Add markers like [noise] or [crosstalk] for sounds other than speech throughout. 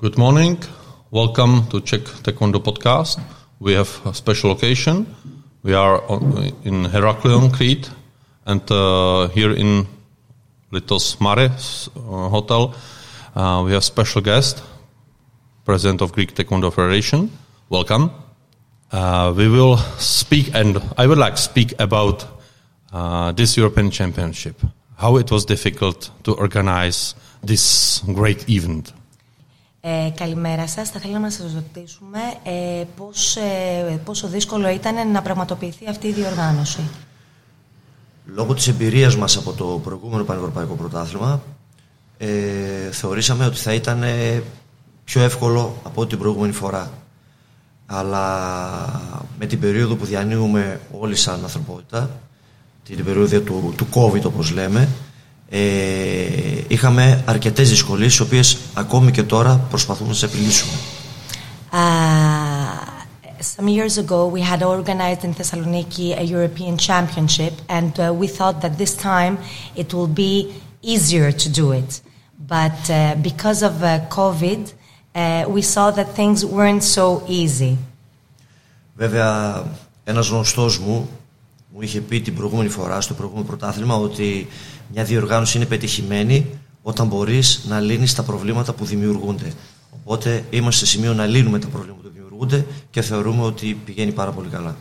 Good morning. Welcome to Czech Taekwondo podcast. We have a special occasion. We are in Heraklion, Crete, and uh, here in Litos Mare uh, hotel, uh, we have special guest, president of Greek Taekwondo Federation. Welcome. Uh, we will speak, and I would like to speak about uh, this European Championship. How it was difficult to organize this great event. Ε, καλημέρα σας. Θα θέλαμε να σας ρωτήσουμε ε, πώς, ε, πόσο δύσκολο ήταν να πραγματοποιηθεί αυτή η διοργάνωση. Λόγω της εμπειρίας μας από το προηγούμενο Πανευρωπαϊκό Πρωτάθλημα ε, θεωρήσαμε ότι θα ήταν ε, πιο εύκολο από ό,τι την προηγούμενη φορά. Αλλά με την περίοδο που διανύουμε όλοι σαν ανθρωπότητα, την περίοδο του, του COVID όπως λέμε, ε, είχαμε αρκετές δυσκολίες, τις οποίες ακόμη και τώρα προσπαθούμε να τις επιλύσουμε. Uh, some years ago, we had organized in Thessaloniki a European Championship, and uh, we thought that this time it will be easier to do it. But uh, because of uh, COVID, uh, we saw that things weren't so easy. Βέβαια, ένας γνωστός μου μου είχε πει την προηγούμενη φορά στο προηγούμενο πρωτάθλημα ότι μια διοργάνωση είναι πετυχημένη όταν μπορείς να λύνεις τα προβλήματα που δημιουργούνται. Οπότε είμαστε σε σημείο να λύνουμε τα προβλήματα που δημιουργούνται και θεωρούμε ότι πηγαίνει πάρα πολύ καλά.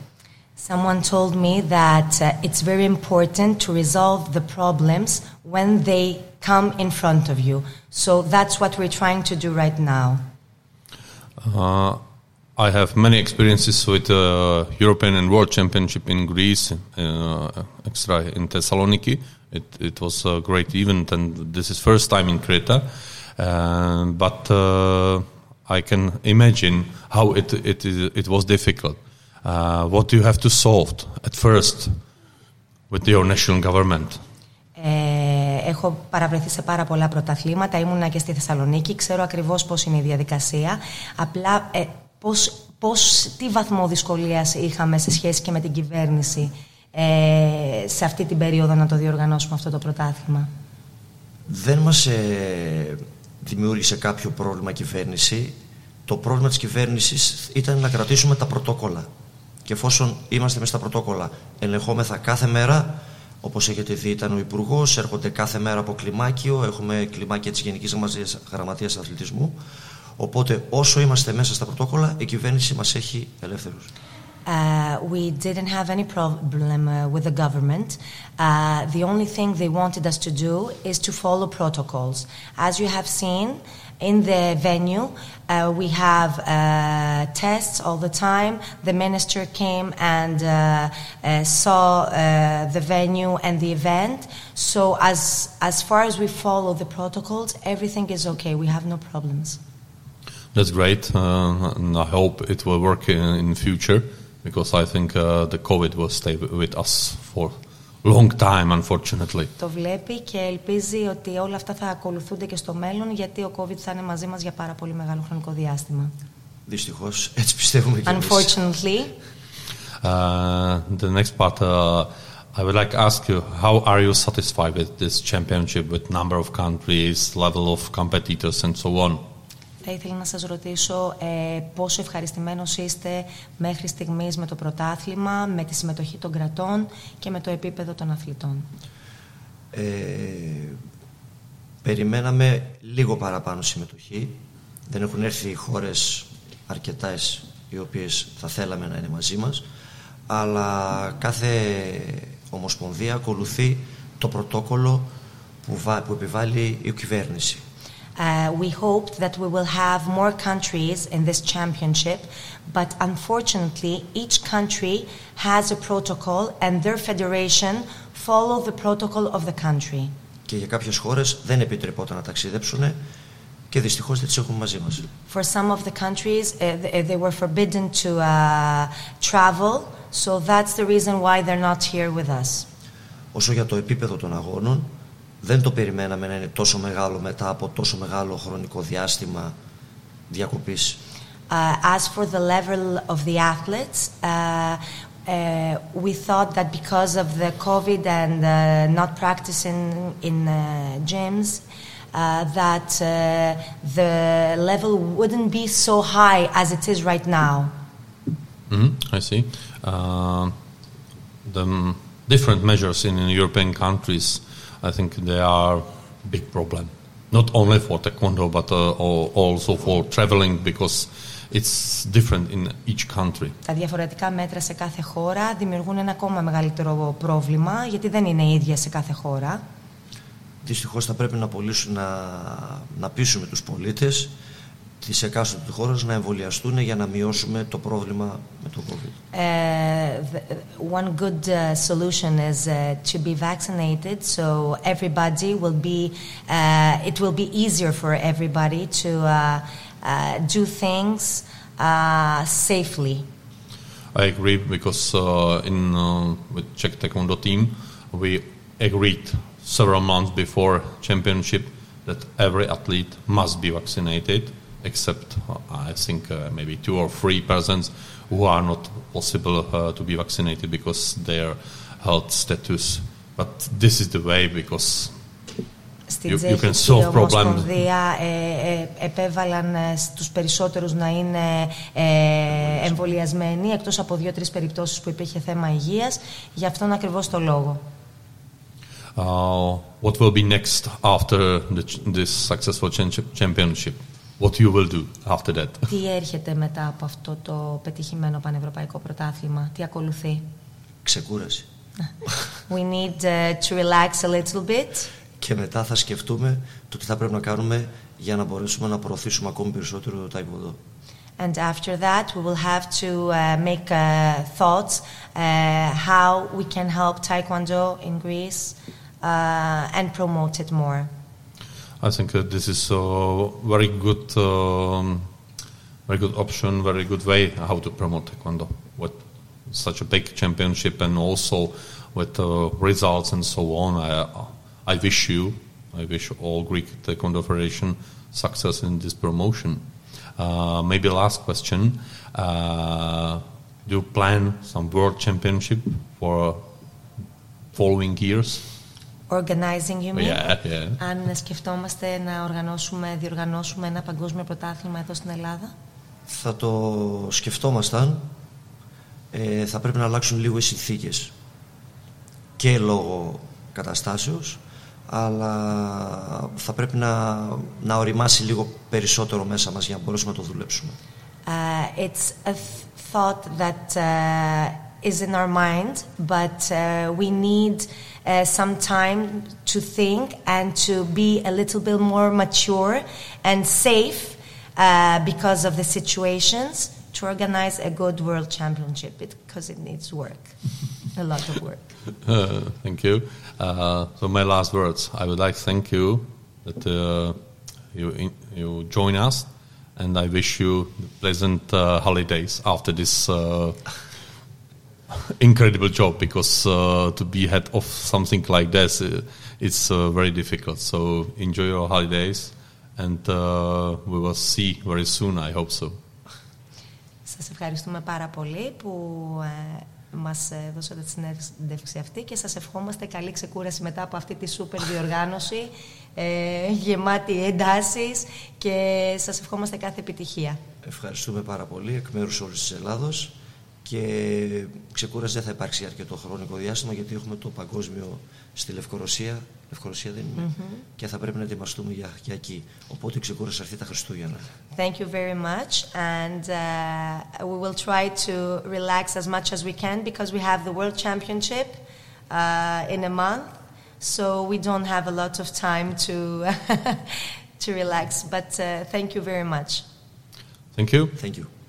Someone told me that uh, it's very important to resolve the problems when they come in front of you. So that's what we're trying to do right now. Uh, I have many experiences with uh, European and World Championship in Greece, uh, extra in Thessaloniki. It, it was a great event, and this is first time in Crete. Uh, but uh, I can imagine how it it, is, it was difficult. Uh, what you have to solve at first with your national government. Ε, έχω παραβρεθεί σε πάρα πολλά πρωταθλήματα, ήμουνα και στη Θεσσαλονίκη, ξέρω ακριβώς πώς είναι η διαδικασία. Απλά ε, πώς, πώς, τι βαθμό δυσκολίας είχαμε σε σχέση και με την κυβέρνηση ε, σε αυτή την περίοδο να το διοργανώσουμε αυτό το πρωτάθλημα; Δεν μας ε, δημιούργησε κάποιο πρόβλημα η κυβέρνηση. Το πρόβλημα της κυβέρνησης ήταν να κρατήσουμε τα πρωτόκολλα. Και εφόσον είμαστε μέσα στα πρωτόκολλα, ελεγχόμεθα κάθε μέρα, όπως έχετε δει ήταν ο υπουργός, έρχονται κάθε μέρα από κλιμάκιο, έχουμε κλιμάκια της Γενικής Γραμματείας- Γραμματείας Αθλητισμού, οπότε όσο είμαστε μέσα στα πρωτόκολλα, η κυβέρνηση μας έχει ελεύθερους. Uh, we didn't have any problem uh, with the government. Uh, the only thing they wanted us to do is to follow protocols. As you have seen in the venue, uh, we have uh, tests all the time. The minister came and uh, uh, saw uh, the venue and the event. So as as far as we follow the protocols, everything is okay. We have no problems. That's great, uh, and I hope it will work in, in future because I think uh, the COVID will stay with us for a long time, unfortunately. Το βλέπει και ελπίζει ότι όλα αυτά θα ακολουθούνται και στο μέλλον γιατί ο COVID θα είναι μαζί μας για πάρα πολύ μεγάλο χρονικό διάστημα. Δυστυχώς, έτσι πιστεύουμε και εμείς. Unfortunately, Uh, the next part, uh, I would like to ask you, how are you satisfied with this championship, with number of countries, level of competitors, and so on? Θα ήθελα να σας ρωτήσω ε, πόσο ευχαριστημένος είστε μέχρι στιγμής με το πρωτάθλημα, με τη συμμετοχή των κρατών και με το επίπεδο των αθλητών; Ε, περιμέναμε λίγο παραπάνω συμμετοχή. Δεν έχουν έρθει οι χώρες αρκετές οι οποίες θα θέλαμε να είναι μαζί μας, αλλά κάθε ομοσπονδία ακολουθεί το πρωτόκολλο που, βα- που επιβάλλει η κυβέρνηση. Uh, we hoped that we will have more countries in this championship, but unfortunately, each country has a protocol and their federation follow the protocol of the country. Και για κάποιες χώρες δεν επιτρεπόταν να ταξιδέψουν και δυστυχώς δεν τις έχουμε μαζί μας. For some of the countries, uh, th- they were forbidden to uh, travel, so that's the reason why they're not here with us. Όσο για το επίπεδο των αγώνων, δεν το περιμέναμε να είναι τόσο μεγάλο μετά από τόσο μεγάλο χρονικό διάστημα διακοπής. Uh, as for the level of the athletes, uh, uh, we thought that because of the COVID and uh, not practicing in uh, gyms, uh, that uh, the level wouldn't be so high as it is right now. Mhm, I see. Uh, the mm, different measures in, in European countries, I think they are big problem. Not only for taekwondo, but uh, al- also for traveling because it's different in each country. Τα διαφορετικά μέτρα σε κάθε χώρα δημιουργούν ένα ακόμα μεγαλύτερο πρόβλημα, γιατί δεν είναι ίδια σε κάθε χώρα. Δυστυχώς θα πρέπει να, πωλήσουν, να, να πείσουμε τους πολίτες της εκάστοτε χώρας να εμβολιαστούν για να μειώσουμε το πρόβλημα με το COVID. Uh, the, one good uh, solution is uh, to be vaccinated, so everybody will be. Uh, it will be easier for everybody to uh, uh, do things uh, safely. I agree because uh, in uh, with Czech Taekwondo team we agreed several months before championship that every athlete must be vaccinated, except uh, I think uh, maybe two or three persons who are not possible uh, to be vaccinated because their health status. But this is the way because Στην You- you Τσέχικη can solve problems. Ομοσπονδία ε, ε, επέβαλαν ε, στους περισσότερους να είναι ε, εμβολιασμένοι, εκτός από δύο-τρεις περιπτώσεις που υπήρχε θέμα υγείας, γι' αυτόν ακριβώς το λόγο. uh, what will be next after the, ch- this successful chan- championship? What you will do after that? [laughs] Τι έρχεται μετά από αυτό το πετυχημένο πανευρωπαϊκό πρωτάθλημα, τι ακολουθεί; Ξεκούραση. [laughs] We need uh, to relax a little bit Και μετά θα σκεφτούμε το τι θα πρέπει να κάνουμε για να μπορέσουμε να προωθήσουμε ακόμη περισσότερο το τάικβοντο. and after that we will have to uh, make uh, thoughts uh, how we can help Taekwondo in Greece uh, and promote it more. I think uh, this is a very good, um, very good option, very good way how to promote taekwondo with such a big championship and also with uh, results and so on. I, I wish you, I wish all Greek Taekwondo Federation success in this promotion. Uh, maybe last question: uh, Do you plan some world championship for following years? Organizing, you mean? Yeah, yeah. Αν σκεφτόμαστε να οργανώσουμε, διοργανώσουμε ένα παγκόσμιο πρωτάθλημα εδώ στην Ελλάδα; Θα το σκεφτόμασταν, ε, θα πρέπει να αλλάξουν λίγο οι συνθήκες και λόγω καταστάσεως, αλλά θα πρέπει να, να οριμάσει λίγο περισσότερο μέσα μας για να μπορέσουμε να το δουλέψουμε. Uh, it's a th- thought that uh, is in our mind, but uh, we need uh, some time to think and to be a little bit more mature and safe uh, because of the situations to organize a good world championship because it needs work, a lot of work. Uh, [laughs] thank you. Uh, so my last words. I would like to thank you that uh, you you join us, and I wish you pleasant uh, holidays after this incredible job. Because uh, to be head of something like this, uh, it's uh, very difficult. So enjoy your holidays, and uh, we will see very soon. I hope so. Σας ευχαριστούμε πάρα πολύ που ε, μας ε, δώσατε τη συνέντευξη αυτή και σας ευχόμαστε καλή ξεκούραση μετά από αυτή τη σούπερ διοργάνωση ε, γεμάτη εντάσεις και σας ευχόμαστε κάθε επιτυχία. Ευχαριστούμε πάρα πολύ εκ μέρους όλης της Ελλάδος και ξεκούραση δεν θα υπάρξει για αρκετό χρονικό διάστημα γιατί έχουμε το παγκόσμιο στη Λευκορωσία, Λευκορωσία δεν ειναι και θα πρέπει να ετοιμαστούμε για, για εκεί. Οπότε η ξεκούραση αυτή τα Χριστούγεννα. Thank you very much and uh, we will try to relax as much as we can because we have the World Championship uh, in a month so we don't have a lot of time to, [laughs] to relax but uh, thank you very much. Thank you. Thank you.